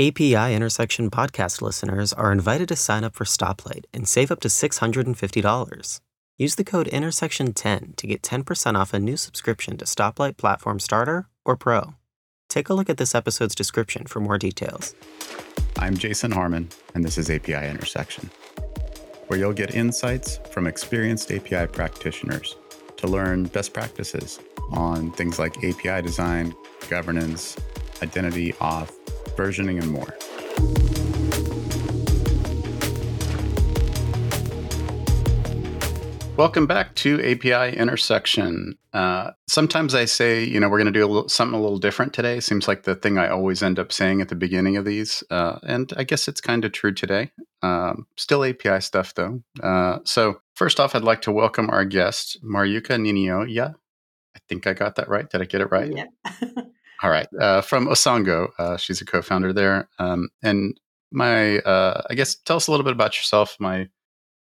API Intersection podcast listeners are invited to sign up for Stoplight and save up to $650. Use the code Intersection10 to get 10% off a new subscription to Stoplight Platform Starter or Pro. Take a look at this episode's description for more details. I'm Jason Harmon, and this is API Intersection, where you'll get insights from experienced API practitioners to learn best practices on things like API design, governance, identity, auth, versioning, and more. Welcome back to API Intersection. Uh, sometimes I say, you know, we're going to do a little, something a little different today. Seems like the thing I always end up saying at the beginning of these. Uh, and I guess it's kind of true today. Um, still API stuff, though. Uh, so, first off, I'd like to welcome our guest, Marjukka Niinioja. I think I got that right. Did I get it right? Yeah. All right. Uh, from Osango. Uh, she's a co founder there. Um, and my, uh, I guess, tell us a little bit about yourself. My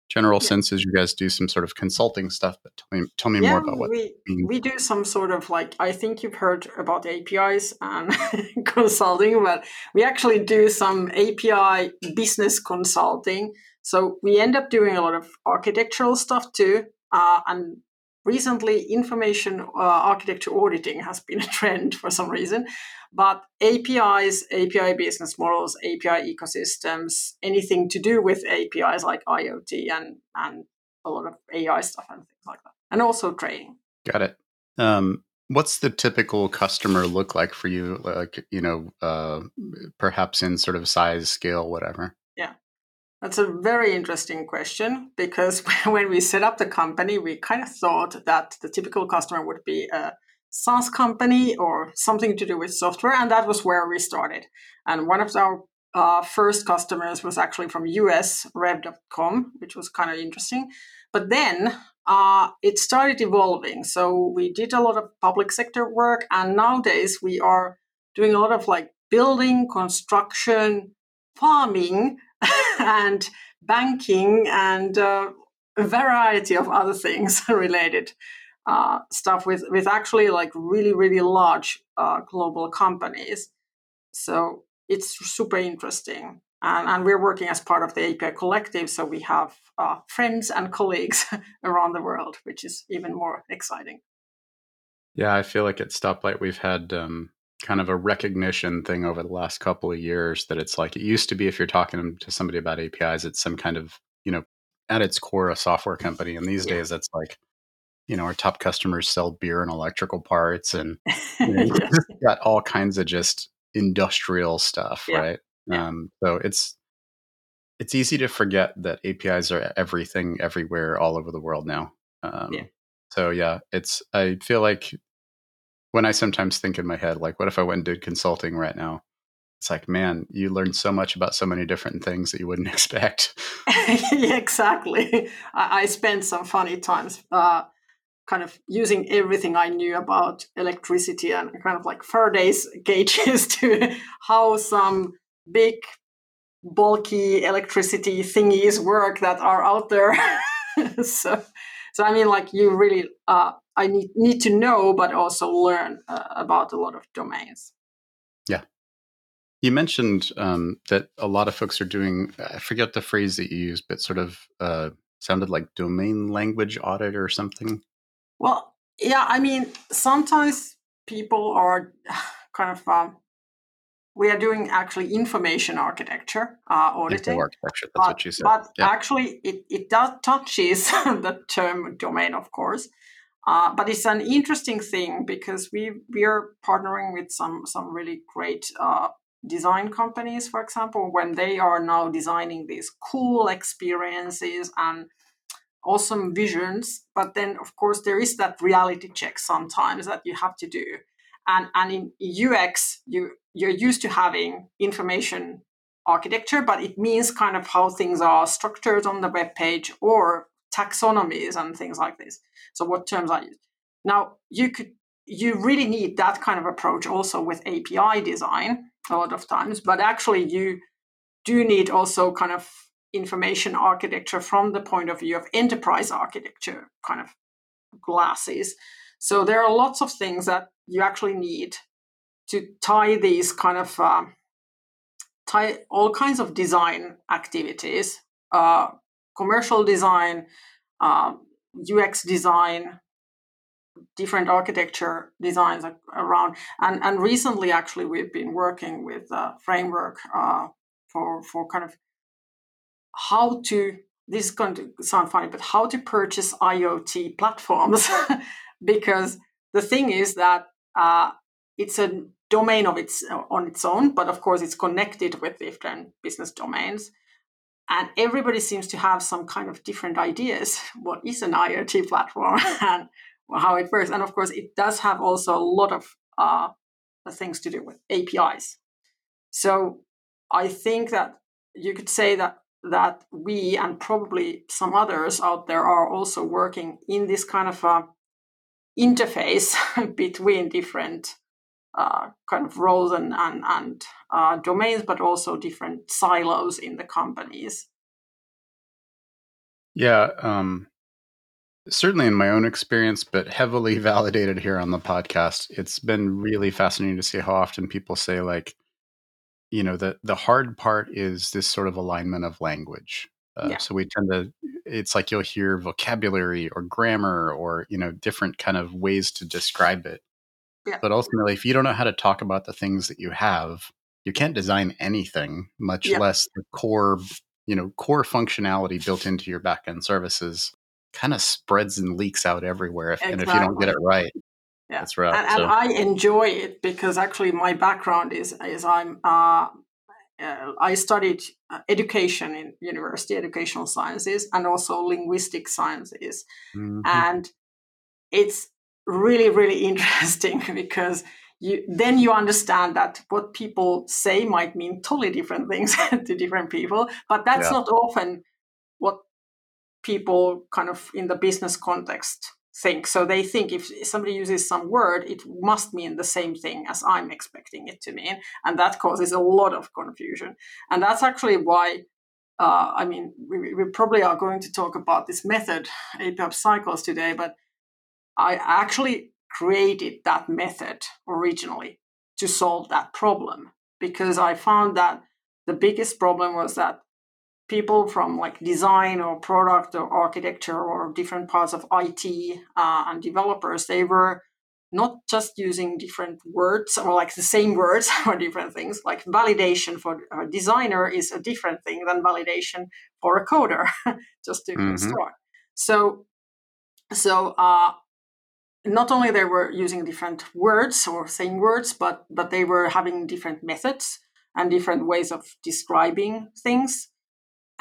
general Yeah. sense is you guys do some sort of consulting stuff, but tell me, tell me yeah, more about what we we do some sort of like I think you've heard about APIs and consulting, but we actually do some API business consulting. So we end up doing a lot of architectural stuff too. Uh, and recently, information uh, architecture auditing has been a trend for some reason. But APIs, API business models, API ecosystems, anything to do with APIs like IoT and and a lot of AI stuff and things like that, and also training. Got it. Um, what's the typical customer look like for you? Like, you know, uh, perhaps in sort of size, scale, whatever. That's a very interesting question because when we set up the company, we kind of thought that the typical customer would be a SaaS company or something to do with software, and that was where we started. And one of our uh, first customers was actually from US, Rev.com, which was kind of interesting. But then uh, it started evolving. So we did a lot of public sector work, and nowadays we are doing a lot of like building, construction, farming, and banking, and uh, a variety of other things related uh, stuff with with actually like really really large uh, global companies. So it's super interesting, and, and we're working as part of the API Collective, so we have uh, friends and colleagues around the world, which is even more exciting. Yeah, I feel like at Stoplight we've had um, kind of a recognition thing over the last couple of years that it's like it used to be if you're talking to somebody about APIs, it's some kind of, you know, at its core, a software company. And these Yeah. days it's like, you know, our top customers sell beer and electrical parts and you know, got all kinds of just industrial stuff, Yeah. right? Yeah. Um, so it's it's easy to forget that APIs are everything, everywhere, all over the world now. Um, Yeah. So yeah, it's I feel like when I sometimes think in my head, like, what if I went and did consulting right now? It's like, man, you learn so much about so many different things that you wouldn't expect. yeah, exactly. I, I spent some funny times uh, kind of using everything I knew about electricity and kind of like Faraday's gauges to how some big, bulky electricity thingies work that are out there. so, so I mean, like you really, uh, I need need to know, but also learn uh, about a lot of domains. Yeah. You mentioned um, that a lot of folks are doing, I forget the phrase that you used, but sort of uh, sounded like domain language audit or something. Well, yeah, I mean, sometimes people are kind of. Um, we are doing actually information architecture uh, auditing, Info architecture, that's but, what you said. but yeah. actually, it, it does touches the term domain, of course. Uh, but it's an interesting thing because we we are partnering with some some really great uh, design companies, for example, when they are now designing these cool experiences and awesome visions. But then, of course, there is that reality check sometimes that you have to do. And and in UX, you you're used to having information architecture, but it means kind of how things are structured on the web page or taxonomies and things like this. So what terms are used? Now you could you really need that kind of approach also with API design a lot of times, but actually you do need also kind of information architecture from the point of view of enterprise architecture kind of glasses. So there are lots of things that you actually need to tie these kind of uh, ty- all kinds of design activities, uh, commercial design, uh, UX design, different architecture designs around. And, and recently, actually, we've been working with a framework uh, for, for kind of how to, this is going to sound funny, but how to purchase IoT platforms. because the thing is that uh, it's a domain of its on its own, but of course it's connected with different business domains. And everybody seems to have some kind of different ideas. What is an IoT platform and how it works? And of course, it does have also a lot of uh, things to do with APIs. So I think that you could say that that we and probably some others out there are also working in this kind of a interface between different uh, kind of roles and and, and uh, domains, but also different silos in the companies. Yeah, um, certainly in my own experience, but heavily validated here on the podcast. It's been really fascinating to see how often people say like, you know, the the hard part is this sort of alignment of language. Uh, yeah. So we tend to, it's like you'll hear vocabulary or grammar or you know different kind of ways to describe it yeah. But ultimately, if you don't know how to talk about the things that you have, you can't design anything, much yeah. less the core, you know, core functionality built into your backend services kind of spreads and leaks out everywhere. If, exactly. And if you don't get it right, yeah. that's right. And, so. I enjoy it because actually my background is is I'm uh, uh, I studied uh, education in university, educational sciences, and also linguistic sciences, mm-hmm. and it's really really interesting because you then you understand that what people say might mean totally different things to different people but that's yeah. not often what people kind of in the business context think. So they think if somebody uses some word it must mean the same thing as i'm expecting it to mean and that causes a lot of confusion. And that's actually why uh, i mean we, we probably are going to talk about this method api cycles today but I actually created that method originally to solve that problem because I found that the biggest problem was that people from like design or product or architecture or different parts of IT uh, and developers they were not just using different words or like the same words for different things. Like validation for a designer is a different thing than validation for a coder just to mm-hmm. start. So so uh, not only they were using different words or same words, but but they were having different methods and different ways of describing things,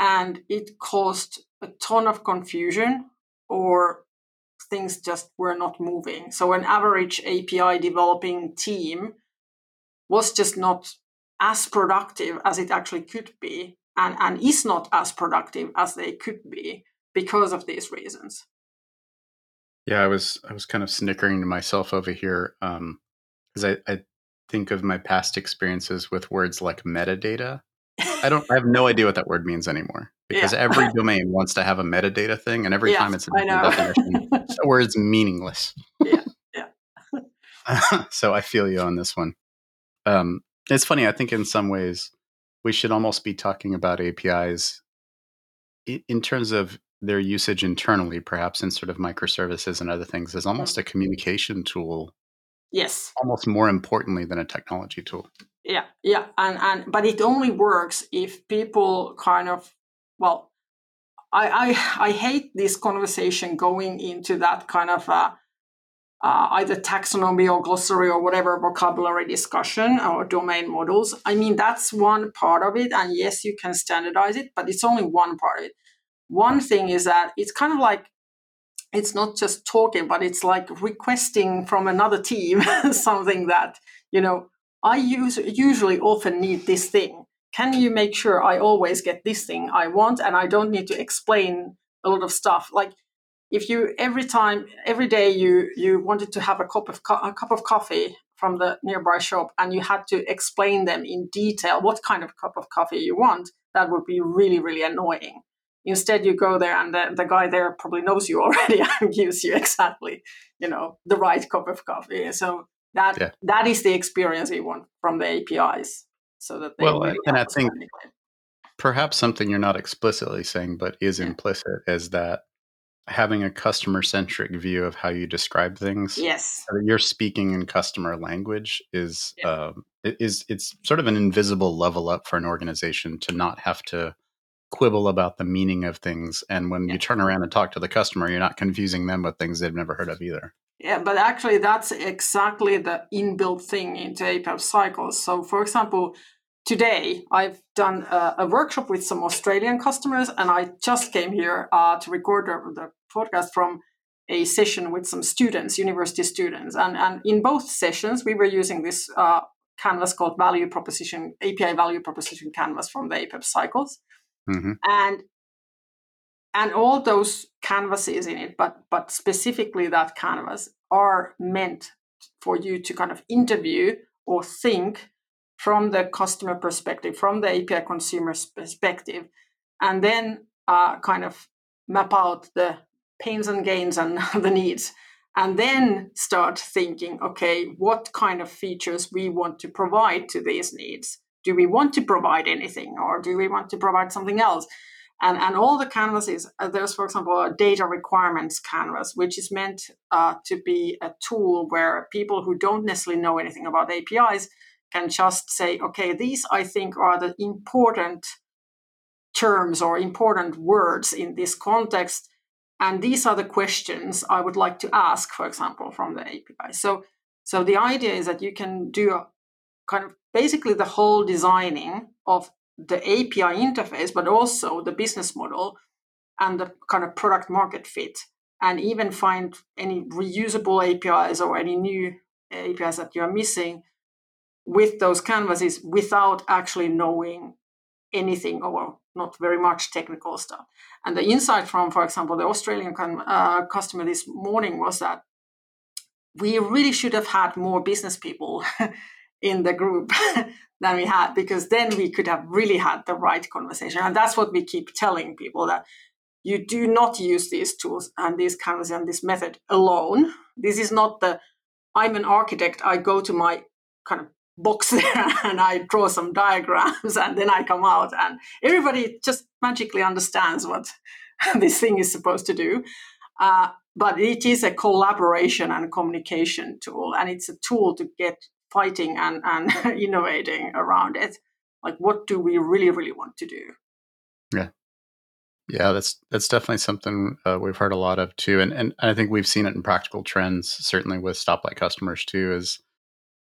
and it caused a ton of confusion or things just were not moving. So an average API developing team was just not as productive as it actually could be, and, and is not as productive as they could be because of these reasons. Yeah, I was I was kind of snickering to myself over here because um, I, I think of my past experiences with words like metadata. I don't I have no idea what that word means anymore because yeah. every domain wants to have a metadata thing, and every yeah, time it's a definition, the word's meaningless. Yeah, yeah. so I feel you on this one. Um, it's funny. I think in some ways we should almost be talking about APIs in terms of their usage internally, perhaps in sort of microservices and other things, is almost a communication tool. Yes. Almost more importantly than a technology tool. Yeah, yeah, and and but it only works if people kind of well, I I I hate this conversation going into that kind of uh, uh, either taxonomy or glossary or whatever vocabulary discussion or domain models. I mean, that's one part of it. And yes, you can standardize it, but it's only one part of it. One thing is that it's kind of like it's not just talking, but it's like requesting from another team something that, you know, I use, usually often need this thing. Can you make sure I always get this thing I want and I don't need to explain a lot of stuff? Like if you every time every day you you wanted to have a cup of co- a cup of coffee from the nearby shop and you had to explain them in detail what kind of cup of coffee you want, that would be really really annoying. Instead, you go there and the, the guy there probably knows you already and gives you exactly, you know, the right cup of coffee. So that yeah. that is the experience we want from the APIs. so that they well, really and I think perhaps something you're not explicitly saying, but is yeah. implicit, is that having a customer centric view of how you describe things. Yes, you're speaking in customer language is yeah. uh, is it's sort of an invisible level up for an organization to not have to quibble about the meaning of things. And when yeah. you turn around and talk to the customer, you're not confusing them with things they've never heard of either. Yeah, but actually, that's exactly the inbuilt thing into API cycles. So, for example, today I've done a, a, workshop with some Australian customers, and I just came here uh, to record the, podcast from a session with some students, university students. And, and in both sessions, we were using this uh, canvas called Value Proposition, API Value Proposition Canvas from the APIOps cycles. Mm-hmm. And and all those canvases in it, but but specifically that canvas are meant for you to kind of interview or think from the customer perspective, from the API consumer's perspective, and then uh, kind of map out the pains and gains and the needs, and then start thinking, okay, what kind of features we want to provide to these needs do we want to provide anything or do we want to provide something else? And, and all the canvases, uh, there's, for example, a data requirements canvas, which is meant uh, to be a tool where people who don't necessarily know anything about APIs can just say, okay, these I think are the important terms or important words in this context. And these are the questions I would like to ask, for example, from the API. So, so the idea is that you can do a kind of basically the whole designing of the API interface, but also the business model and the kind of product market fit, and even find any reusable APIs or any new APIs that you're missing with those canvases without actually knowing anything or not very much technical stuff. And the insight from, for example, the Australian uh, customer this morning was that we really should have had more business people in the group than we had because then we could have really had the right conversation. And that's what we keep telling people that you do not use these tools and these canvas and this method alone. This is not the i'm an architect i go to my kind of box there and i draw some diagrams and then i come out. And everybody just magically understands what this thing is supposed to do. Uh, but it is a collaboration and communication tool and it's a tool to get fighting and, and innovating around it like what do we really really want to do? Yeah. Yeah that's that's definitely something uh, we've heard a lot of too and and i think we've seen it in practical trends certainly with stoplight customers too is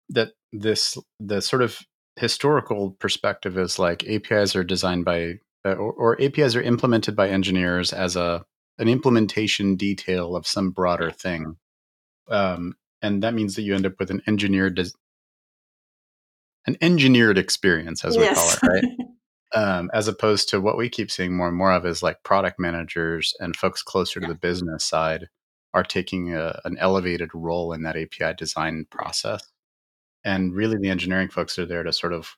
that this the sort of historical perspective is like apis are designed by uh, or, or apis are implemented by engineers as a an implementation detail of some broader thing. Um, and that means that you end up with an engineered an engineered experience, as we yes. call it, right? um, as opposed to what we keep seeing more and more of is like product managers and folks closer yeah. to the business side are taking a, an elevated role in that API design process. And really, the engineering folks are there to sort of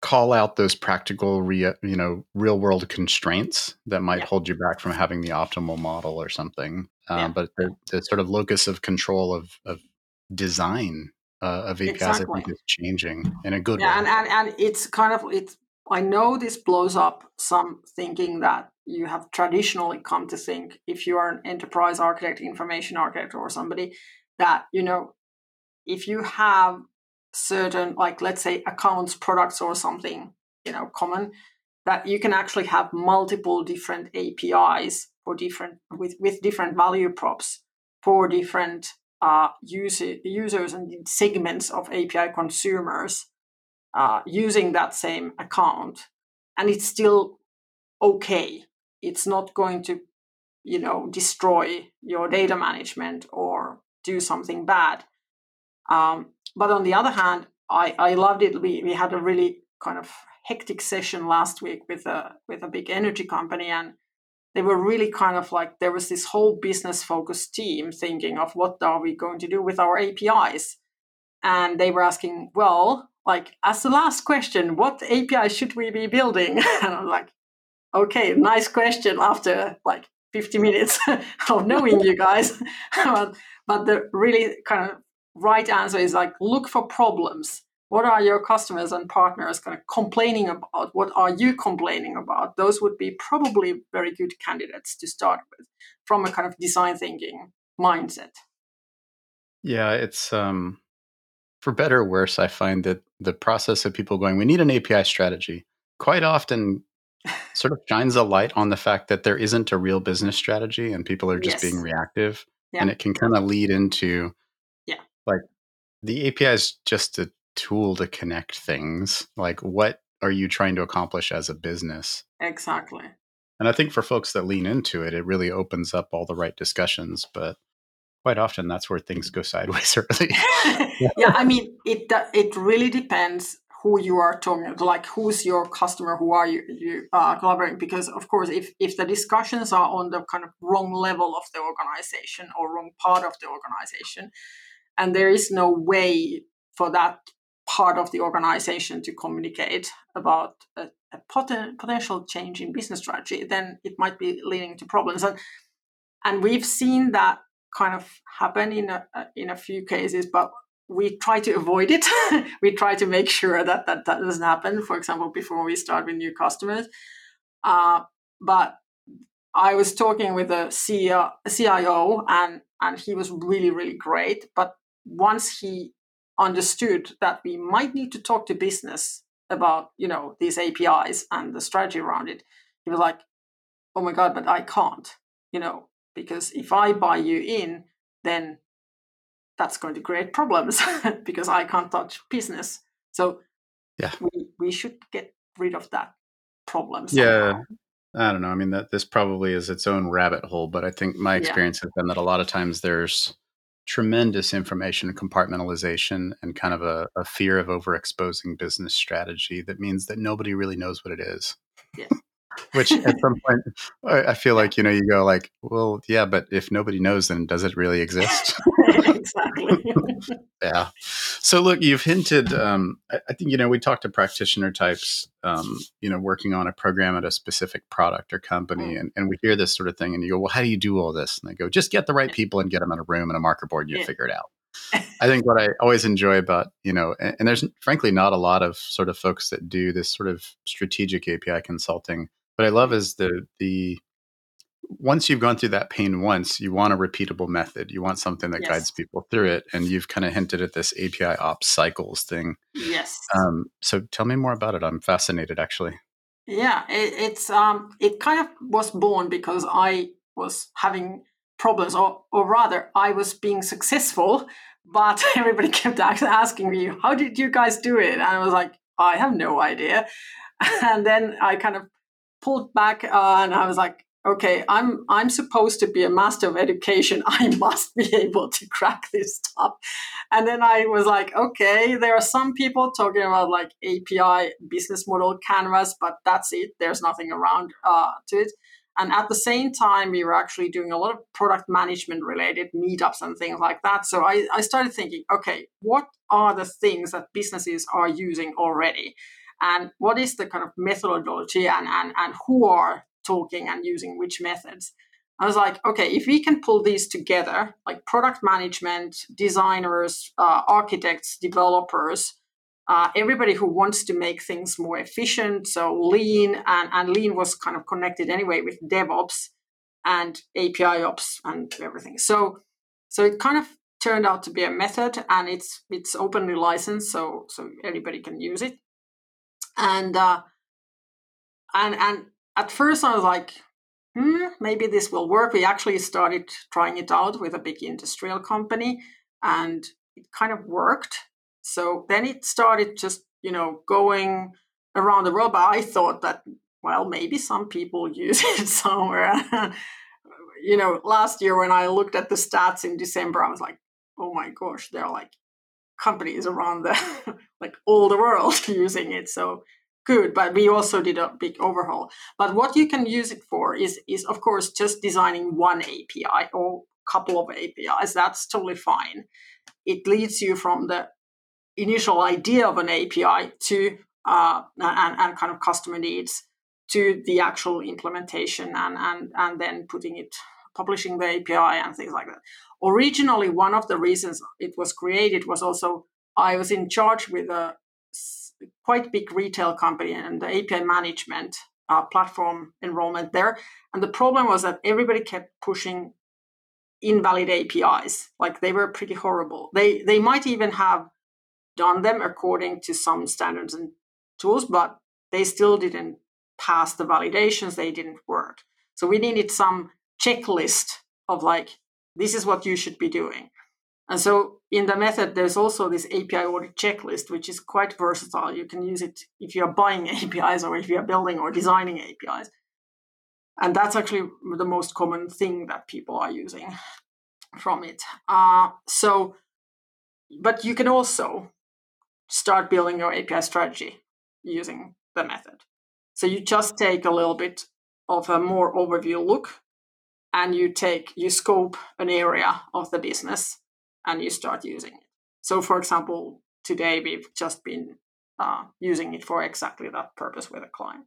call out those practical, re, you know, real world constraints that might yeah. hold you back from having the optimal model or something. Um, yeah. But the, the, sort of locus of control of, of design uh, of APIs exactly. I think is changing in a good yeah, way. And, and and it's kind of it's I know this blows up some thinking that you have traditionally come to think if you are an enterprise architect, information architect, or somebody that you know if you have certain like let's say accounts products or something you know common that you can actually have multiple different apis for different with with different value props for different uh, user, users and segments of API consumers uh, using that same account, and it's still okay. It's not going to, you know, destroy your data management or do something bad. Um, but on the other hand, I, I loved it. We, we had a really kind of hectic session last week with a with a big energy company, and they were really kind of like there was this whole business focused team thinking of what are we going to do with our apis and they were asking well like as the last question what api should we be building? And i'm like okay nice question after like 50 minutes of knowing you guys. But, but the really kind of right answer is like look for problems what are your customers and partners kind of complaining about? What are you complaining about? Those would be probably very good candidates to start with from a kind of design thinking mindset. Yeah, it's um for better or worse, I find that the process of people going, we need an API strategy, quite often sort of shines a light on the fact that there isn't a real business strategy and people are just yes. being reactive. Yeah. And it can kind of lead into yeah. like the API is just a tool to connect things. Like what are you trying to accomplish as a business? Exactly. And I think for folks that lean into it, it really opens up all the right discussions. But quite often that's where things go sideways early. yeah, I mean, it it really depends who you are talking to, like who's your customer, who are you, you uh, collaborating? Because of course, if if the discussions are on the kind of wrong level of the organization or wrong part of the organization, and there is no way for that part of the organization to communicate about a, a poten- potential change in business strategy, then it might be leading to problems. And and we've seen that kind of happen in a in a few cases, but we try to avoid it. we try to make sure that, that that doesn't happen. For example, before we start with new customers. Uh, but I was talking with a CEO, CIO, and and he was really really great. But once he understood that we might need to talk to business about you know these APIs and the strategy around it, he was like, "Oh my god, but I can't," you know, because if I buy you in, then that's going to create problems because I can't touch business. So yeah, we, we should get rid of that problem. Somehow. Yeah. I don't know. I mean, that this probably is its own rabbit hole, but I think my experience yeah. has been that a lot of times there's tremendous information compartmentalization and kind of a, a fear of overexposing business strategy that means that nobody really knows what it is. Yeah. Which at some point, I feel like you know, you go like, well, yeah, but if nobody knows, then does it really exist? exactly. yeah. So look, you've hinted. Um, I, I, think you know we talked to practitioner types. Um, you know, working on a program at a specific product or company, mm. and, and we hear this sort of thing, and you go, well, how do you do all this? And they go, just get the right people and get them in a room and a marker board, and you yeah. figure it out. I think what I always enjoy about, you know, and, and, there's frankly not a lot of sort of folks that do this sort of strategic API consulting what I love is the the once you've gone through that pain once, you want a repeatable method. You want something that yes. guides people through it. And you've kind of hinted at this API ops cycles thing. Yes. Um, so tell me more about it. I'm fascinated, actually. Yeah, it, it's um, it kind of was born because I was having problems, or or rather, I was being successful, but everybody kept asking me, "How did you guys do it?" And I was like, "I have no idea." And then I kind of pulled back uh, and I was like, okay, I'm I'm supposed to be a master of education. I must be able to crack this stuff. And then I was like, okay, there are some people talking about like API business model canvas, but that's it. There's nothing around uh, to it. And at the same time, we were actually doing a lot of product management related meetups and things like that. So I, I started thinking, okay, what are the things that businesses are using already? And what is the kind of methodology and, and, and who are talking and using which methods. I was like, okay, if we can pull these together, like product management, designers, uh, architects, developers, uh, everybody who wants to make things more efficient, so lean, and, and lean was kind of connected anyway with DevOps and API ops and everything. So, so it kind of turned out to be a method, and it's it's openly licensed, so so anybody can use it and uh, and and at first I was like, hmm, maybe this will work. We actually started trying it out with a big industrial company, and it kind of worked. So then it started just you know going around the world. But I thought that well, maybe some people use it somewhere. you know, last year when I looked at the stats in December, I was like, oh my gosh, there are like companies around the like all the world using it. So good, but we also did a big overhaul. But what you can use it for is is of course just designing one API or couple of APIs. That's totally fine. It leads you from the initial idea of an API to uh, and, and kind of customer needs to the actual implementation and and and then putting it publishing the API and things like that. Originally, one of the reasons it was created was also I was in charge with a quite big retail company and the API management uh, platform enrollment there. And the problem was that everybody kept pushing invalid APIs. Like they were pretty horrible. They they might even have done them according to some standards and tools, but they still didn't pass the validations. They didn't work. So we needed some checklist of like this is what you should be doing. And so in the method, there's also this API audit checklist, which is quite versatile. You can use it if you're buying APIs or if you're building or designing APIs. And that's actually the most common thing that people are using from it. Uh, so, but you can also start building your API strategy using the method. So you just take a little bit of a more overview look and you take you scope an area of the business and you start using it. So, for example, today we've just been uh, using it for exactly that purpose with a client.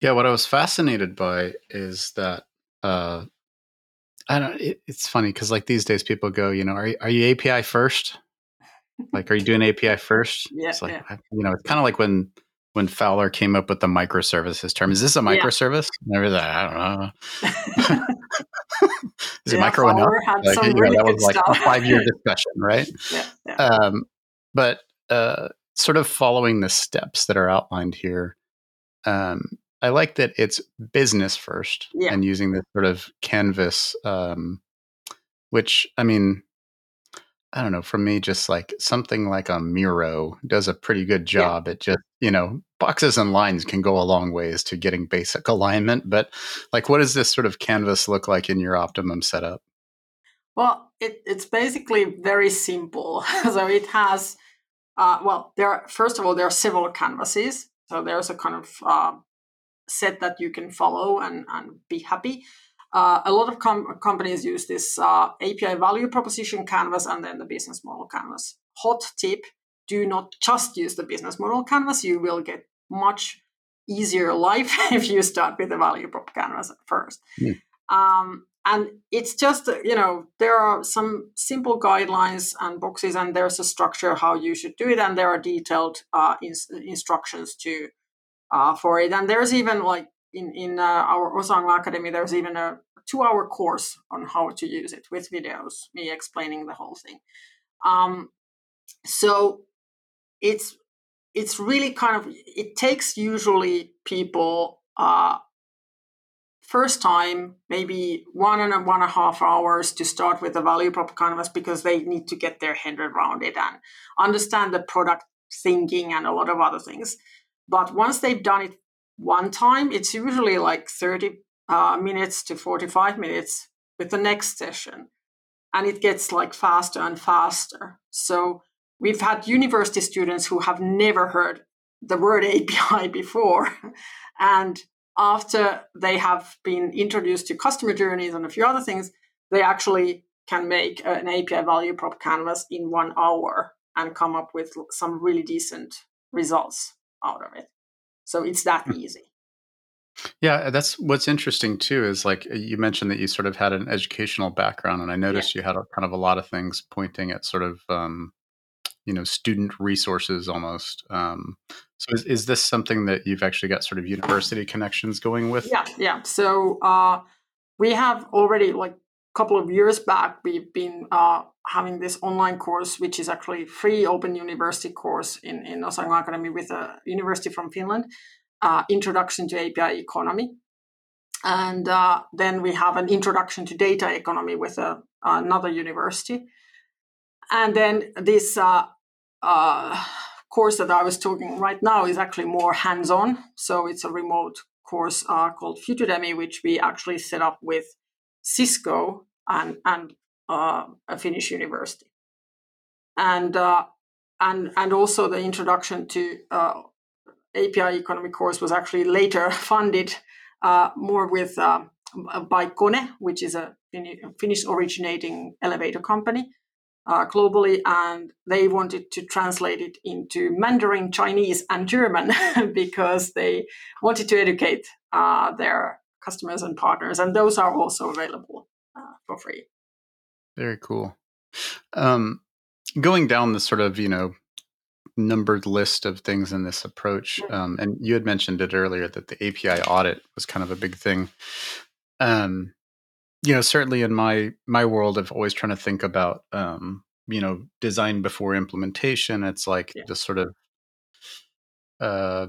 Yeah, what I was fascinated by is that uh, I don't. It, it's funny because like these days, people go, you know, are are you API first? like, are you doing API first? Yeah, it's like yeah. you know, it's kind of like when when Fowler came up with the microservices term. Is this a microservice? Yeah. Never that. I don't know. Is yeah, it micro enough? Like, you know, really that was like stuff. a five year discussion, right? yeah, yeah. Um, but uh, sort of following the steps that are outlined here, um, I like that it's business first Yeah. and using this sort of canvas, um, which I mean, I don't know, for me, just like something like a Miro does a pretty good job at just, you know, boxes and lines can go a long ways to getting basic alignment. But like, what does this sort of canvas look like in your optimum setup? Well, it, it's basically very simple. so it has, uh, well, there are, first of all, there are several canvases. So there's a kind of uh, set that you can follow and, and be happy. Uh, a lot of com- companies use this uh, API value proposition canvas and then the business model canvas. Hot tip do not just use the business model canvas. You will get much easier life if you start with the value prop canvas first. Mm. Um, and it's just, you know, there are some simple guidelines and boxes, and there's a structure how you should do it, and there are detailed uh, ins- instructions to uh, for it. And there's even like in in uh, our Osango Academy, there's even a two-hour course on how to use it with videos, me explaining the whole thing. Um, so it's it's really kind of it takes usually people uh, first time maybe one and a one and a half hours to start with the value prop canvas because they need to get their head around it and understand the product thinking and a lot of other things but once they've done it one time it's usually like 30 uh, minutes to 45 minutes with the next session and it gets like faster and faster. So we've had university students who have never heard the word api before and after they have been introduced to customer journeys and a few other things they actually can make an api value prop canvas in one hour and come up with some really decent results out of it so it's that easy Yeah, that's what's interesting too. Is like you mentioned that you sort of had an educational background, and I noticed you had a, kind of a lot of things pointing at sort of um, you know student resources almost. Um, so is, is this something that you've actually got sort of university connections going with? Yeah, yeah. So uh, we have already like a couple of years back, we've been uh, having this online course, which is actually free open university course in in Osango Academy with a university from Finland, uh, Introduction to API Economy, and uh, then we have an Introduction to Data Economy with a, another university, and then this. Uh, uh, course that I was talking right now is actually more hands-on. So it's a remote course uh, called Futudemy, which we actually set up with Cisco and and a Finnish university, and uh, and and also the introduction to uh, API economy course was actually later funded uh, more with uh, by Kone, which is a Finnish originating elevator company uh, globally, and they wanted to translate it into Mandarin, Chinese, and German because they wanted to educate uh, their customers and partners, and those are also available uh, for free. Very cool. Um, going down the sort of you know numbered list of things in this approach, um, and you had mentioned it earlier that the API audit was kind of a big thing. Um, you know, certainly in my my world, I've always trying to think about um, you know design before implementation. It's like yeah. the sort of uh,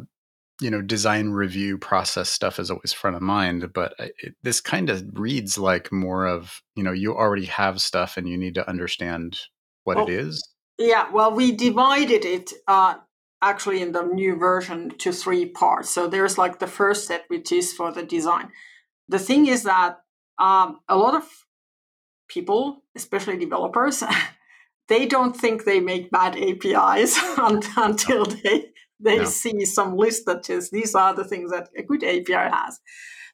you know design review process stuff is always front of mind but it, this kind of reads like more of you know you already have stuff and you need to understand what well, it is. yeah well we divided it uh, actually in the new version to three parts. So there's like the first set which is for the design. The thing is that um, a lot of people especially developers they don't think they make bad apis until they they no. see some list that says these are the things that a good API has.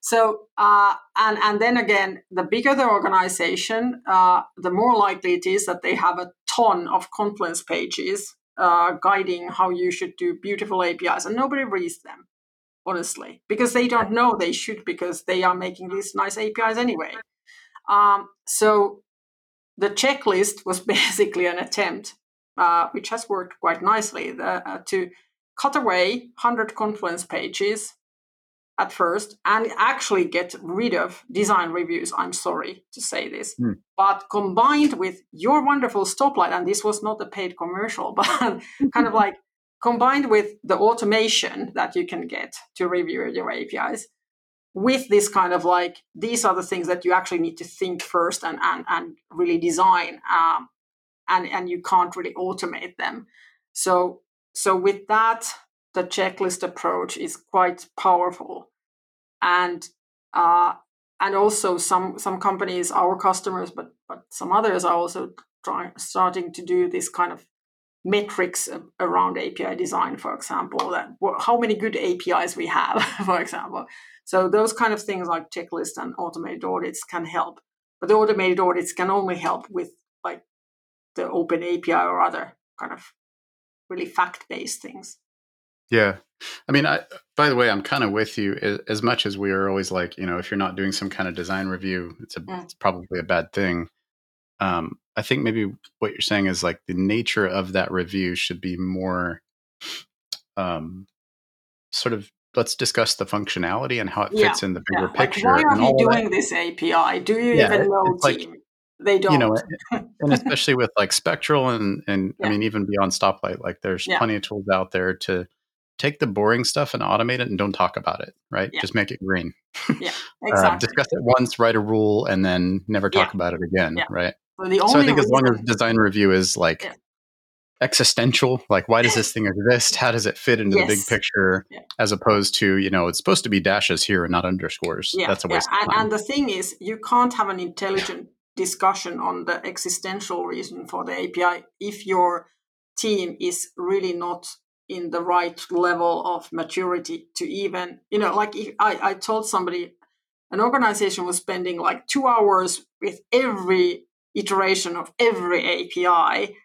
So, uh, and and then again, the bigger the organization, uh, the more likely it is that they have a ton of Confluence pages uh, guiding how you should do beautiful APIs, and nobody reads them, honestly, because they don't know they should, because they are making these nice APIs anyway. Um, so, the checklist was basically an attempt, uh, which has worked quite nicely, the, uh, to cut away 100 Confluence pages at first and actually get rid of design reviews. I'm sorry to say this, mm. but combined with your wonderful stoplight, and this was not a paid commercial, but kind of like combined with the automation that you can get to review your APIs, with this kind of like these are the things that you actually need to think first and and, and really design, um, and and you can't really automate them. So so with that, the checklist approach is quite powerful, and uh, and also some some companies, our customers, but but some others are also trying starting to do this kind of metrics around API design, for example, that how many good APIs we have, for example. So those kind of things like checklist and automated audits can help, but the automated audits can only help with like the open API or other kind of really fact based things. Yeah. I mean, I, by the way, I'm kind of with you as much as we are always like, you know, if you're not doing some kind of design review, it's a, mm. it's probably a bad thing. Um, I think maybe what you're saying is like the nature of that review should be more, um, sort of let's discuss the functionality and how it fits yeah, in the bigger yeah. picture. Like, why are you doing that. this API? Do you yeah, even know, team? Like, they don't. You know, and especially with like Spectral and and yeah. I mean even beyond Stoplight, like there's yeah. plenty of tools out there to take the boring stuff and automate it and don't talk about it, right? Yeah. Just make it green. Yeah, exactly. uh, discuss it once, write a rule, and then never talk about it again, right? So, so I think as long as design review is like existential, like why does this thing exist? How does it fit into yes. the big picture? As opposed to you know it's supposed to be dashes here and not underscores. Yeah, that's a waste. And, and the thing is, you can't have an intelligent discussion on the existential reason for the API if your team is really not in the right level of maturity to even, you know, like I, I told somebody an organization was spending like two hours with every iteration of every API.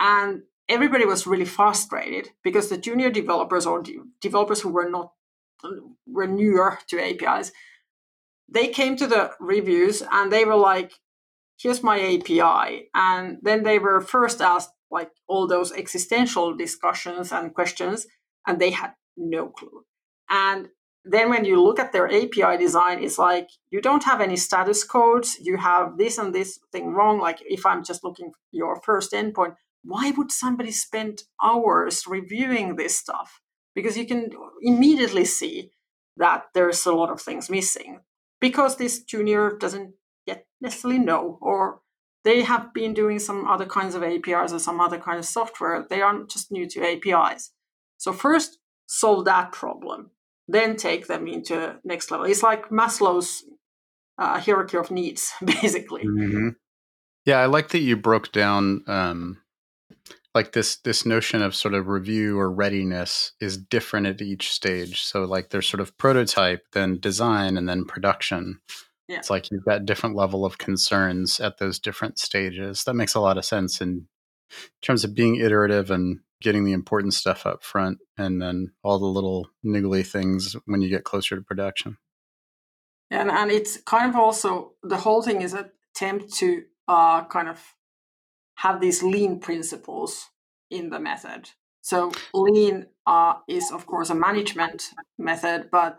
And everybody was really frustrated because the junior developers or de- developers who were not were newer to APIs, they came to the reviews and they were like, here's my API. And then they were first asked like all those existential discussions and questions, and they had no clue. And then when you look at their API design, it's like you don't have any status codes, you have this and this thing wrong. Like if I'm just looking your first endpoint, why would somebody spend hours reviewing this stuff? Because you can immediately see that there's a lot of things missing because this junior doesn't necessarily know, or they have been doing some other kinds of APIs or some other kind of software. They aren't just new to APIs. So first solve that problem, then take them into next level. It's like Maslow's uh, hierarchy of needs, basically. Mm-hmm. Yeah, I like that you broke down um, like this this notion of sort of review or readiness is different at each stage. So like there's sort of prototype, then design, and then production. Yeah. It's like you've got different level of concerns at those different stages. That makes a lot of sense in terms of being iterative and getting the important stuff up front and then all the little niggly things when you get closer to production. And and it's kind of also the whole thing is an attempt to uh, kind of have these lean principles in the method. So lean uh, is of course a management method, but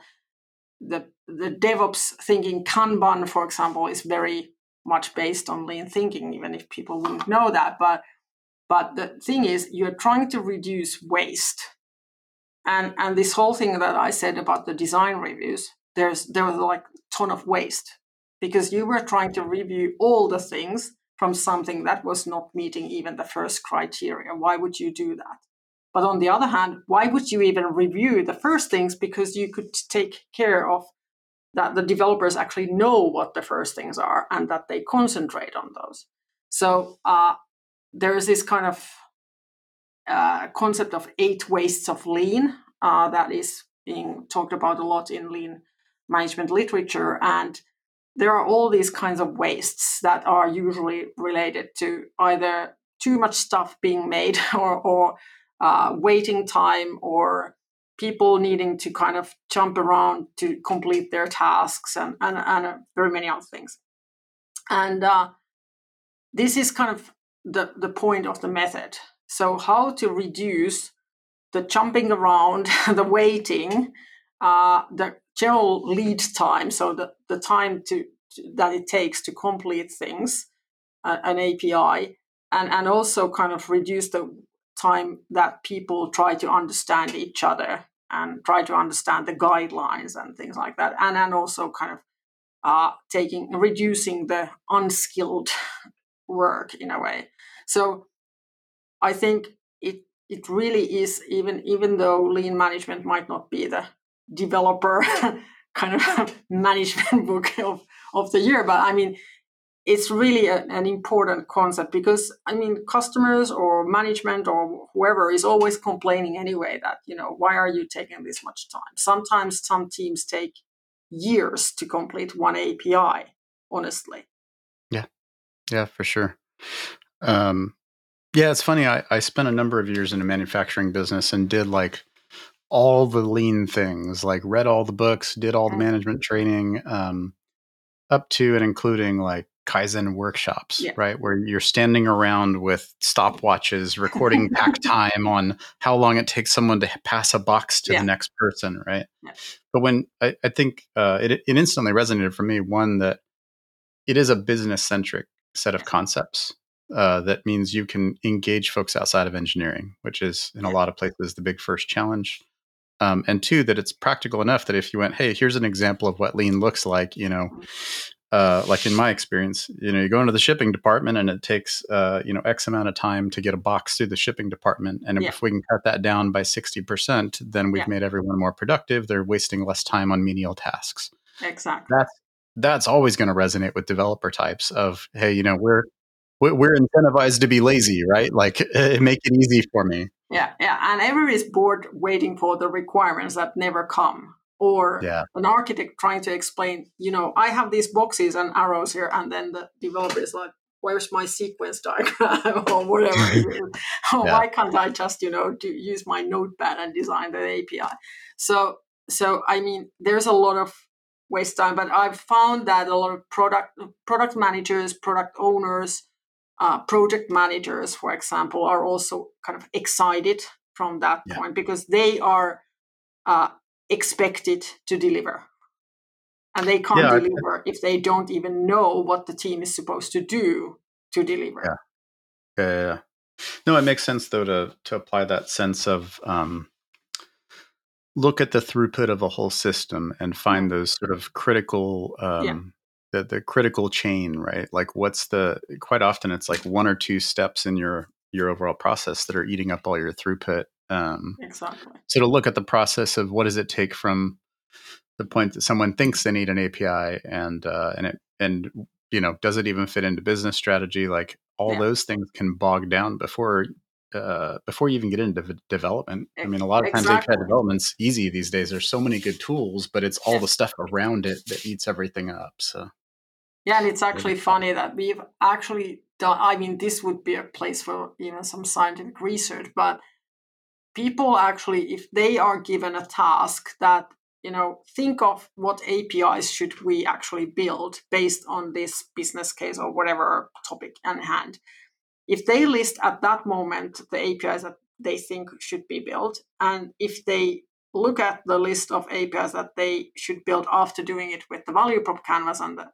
the the DevOps thinking Kanban, for example, is very much based on lean thinking, even if people wouldn't know that. But but the thing is, you're trying to reduce waste, and and this whole thing that I said about the design reviews, there's there was like a ton of waste because you were trying to review all the things from something that was not meeting even the first criteria. Why would you do that? But on the other hand, why would you even review the first things? Because you could take care of that the developers actually know what the first things are and that they concentrate on those. So uh, there is this kind of uh, concept of eight wastes of lean uh, that is being talked about a lot in lean management literature. And there are all these kinds of wastes that are usually related to either too much stuff being made or, or uh, waiting time or people needing to kind of jump around to complete their tasks and, and, and very many other things. And uh, this is kind of the, the point of the method. So, how to reduce the jumping around, the waiting, uh, the general lead time, so the, the time to, to that it takes to complete things, uh, an API, and, and also kind of reduce the time that people try to understand each other and try to understand the guidelines and things like that, and and also kind of uh, taking reducing the unskilled work in a way. So I think it it really is even even though lean management might not be the developer kind of management book of, of the year but i mean it's really a, an important concept because i mean customers or management or whoever is always complaining anyway that you know why are you taking this much time? Sometimes some teams take years to complete one api honestly. Yeah. Yeah for sure. Um, yeah it's funny I, I spent a number of years in a manufacturing business and did like all the lean things like read all the books did all the mm. management training um, up to and including like Kaizen workshops, yeah. right? Where you're standing around with stopwatches, recording pack time on how long it takes someone to pass a box to yeah. the next person, right? Yeah. But when I, I think uh, it, it instantly resonated for me, one that it is a business centric set of concepts. Uh, that means you can engage folks outside of engineering, which is in a lot of places the big first challenge. Um, and two, that it's practical enough that if you went, hey, here's an example of what lean looks like, you know, mm-hmm uh, like in my experience, you know, you go into the shipping department and it takes, uh, you know, X amount of time to get a box through the shipping department. And yeah. if we can cut that down by 60%, then we've yeah. made everyone more productive. They're wasting less time on menial tasks. Exactly. That's, that's always going to resonate with developer types of, hey, you know, we're, we're incentivized to be lazy, right? Like make it easy for me. Yeah, yeah. And everyone is bored waiting for the requirements that never come or yeah. an architect trying to explain, you know, I have these boxes and arrows here, and then the developer is like, where's my sequence diagram or whatever yeah. why can't i just you know do, use my notepad and design the api so so i mean there's a lot of waste time but i've found that a lot of product product managers product owners uh, project managers for example are also kind of excited from that yeah. point because they are uh, expected to deliver. And they can't yeah, deliver if they don't even know what the team is supposed to do to deliver. Yeah. Yeah. yeah. No, it makes sense though to to apply that sense of um, look at the throughput of a whole system and find those sort of critical um, yeah. the the critical chain, right? Like what's the quite often it's like one or two steps in your your overall process that are eating up all your throughput um, exactly. So to look at the process of what does it take from the point that someone thinks they need an API and uh, and it and you know does it even fit into business strategy? Like all yeah. those things can bog down before uh, before you even get into v- development. I mean, a lot of times exactly. API development's easy these days. There's so many good tools, but it's all yeah. the stuff around it that eats everything up. So yeah, and it's actually funny that we've actually done. I mean, this would be a place for even some scientific research, but people actually, if they are given a task that, you know, think of what APIs should we actually build based on this business case or whatever topic in hand. if they list at that moment the APIs that they think should be built, and if they look at the list of APIs that they should build after doing it with the value prop canvas and the,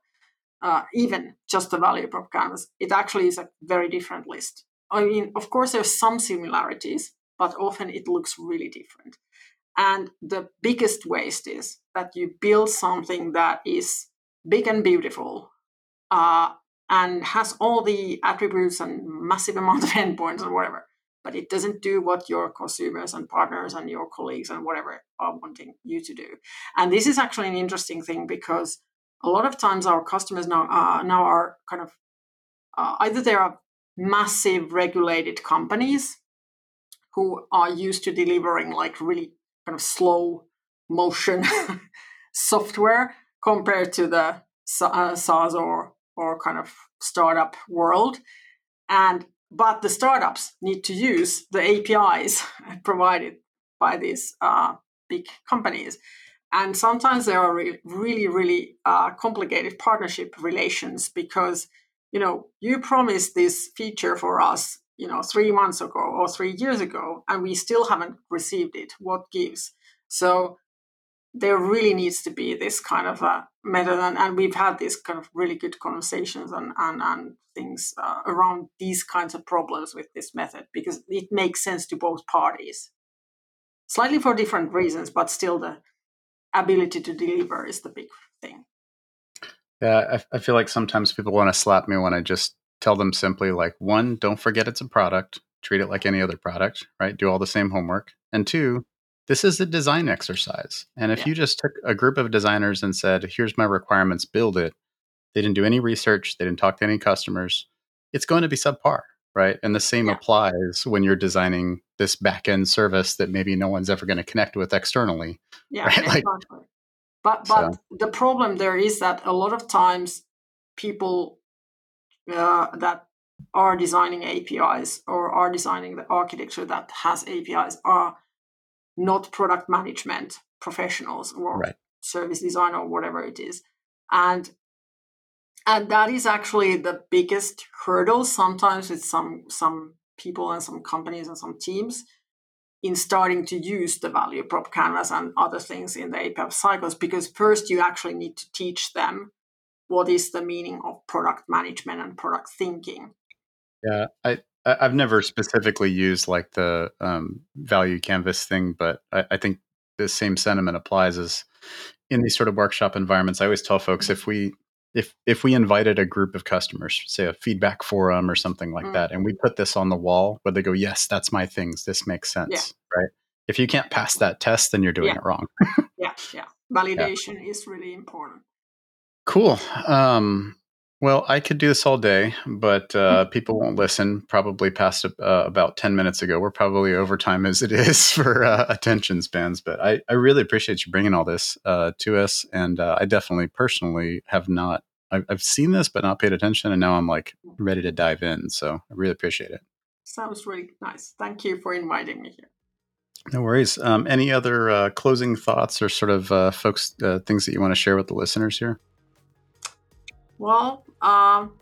uh, even just the value prop canvas, it actually is a very different list. I mean, of course, there's some similarities, but often it looks really different. And the biggest waste is that you build something that is big and beautiful uh, and has all the attributes and massive amount of endpoints or whatever, but it doesn't do what your consumers and partners and your colleagues and whatever are wanting you to do. And this is actually an interesting thing because a lot of times our customers now uh, now are kind of uh, either they are massive regulated companies who are used to delivering like really kind of slow motion software compared to the uh, SaaS or or kind of startup world, and but the startups need to use the APIs provided by these uh, big companies, and sometimes there are re- really really uh, complicated partnership relations because you know you promised this feature for us you know three months ago or three years ago and we still haven't received it. What gives? So there really needs to be this kind of a method and, and we've had these kind of really good conversations and and, and things uh, around these kinds of problems with this method because it makes sense to both parties. Slightly for different reasons but still the ability to deliver is the big thing. Yeah i, I feel like sometimes people want to slap me when i just tell them simply like one don't forget it's a product treat it like any other product right do all the same homework and two this is a design exercise and if yeah. you just took a group of designers and said here's my requirements build it they didn't do any research they didn't talk to any customers it's going to be subpar right and the same yeah. applies when you're designing this back end service that maybe no one's ever going to connect with externally yeah right? like, but but so. the problem there is that a lot of times people uh, that are designing APIs or are designing the architecture that has APIs are not product management professionals or right. service design or whatever it is. And and that is actually the biggest hurdle sometimes with some some people and some companies and some teams in starting to use the value prop canvas and other things in the API cycles because first you actually need to teach them what is the meaning of product management and product thinking. Yeah, I I've never specifically used like the um, value canvas thing, but I, I think the same sentiment applies as in these sort of workshop environments. I always tell folks if we if if we invited a group of customers, say a feedback forum or something like mm. that, and we put this on the wall where they go, "Yes, that's my things. This makes sense." Yeah. Right? If you can't pass that test, then you're doing yeah. it wrong. yeah, yeah. Validation yeah. is really important. Cool. Um, well, I could do this all day, but uh, people won't listen. Probably past uh, about 10 minutes ago. We're probably over time as it is for uh, attention spans, but I, I really appreciate you bringing all this uh, to us. And uh, I definitely personally have not, I've, I've seen this, but not paid attention. And now I'm like ready to dive in. So I really appreciate it. Sounds really nice. Thank you for inviting me here. No worries. Um, any other uh, closing thoughts or sort of folks, things that you want to share with the listeners here? Well, um,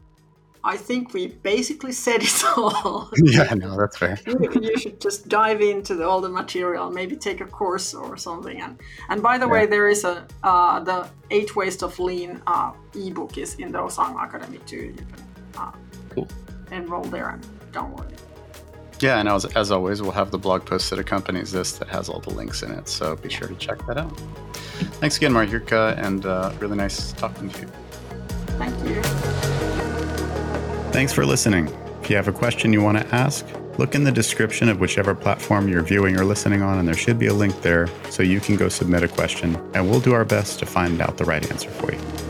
I think we basically said it all. yeah, no, that's fair. you, you, should just dive into the, all the material, maybe take a course or something. And and by the yeah. way, there is a uh, the Eight Wastes of Lean uh, ebook is in the Osango Academy too. You can uh, cool. enroll there and download it. Yeah, and as, as always, we'll have the blog post that accompanies this that has all the links in it. So be sure to check that out. Thanks again, Marjukka, and uh, really nice talking to you. Thank you. Thanks for listening. If you have a question you want to ask, look in the description of whichever platform you're viewing or listening on, and there should be a link there so you can go submit a question, and we'll do our best to find out the right answer for you.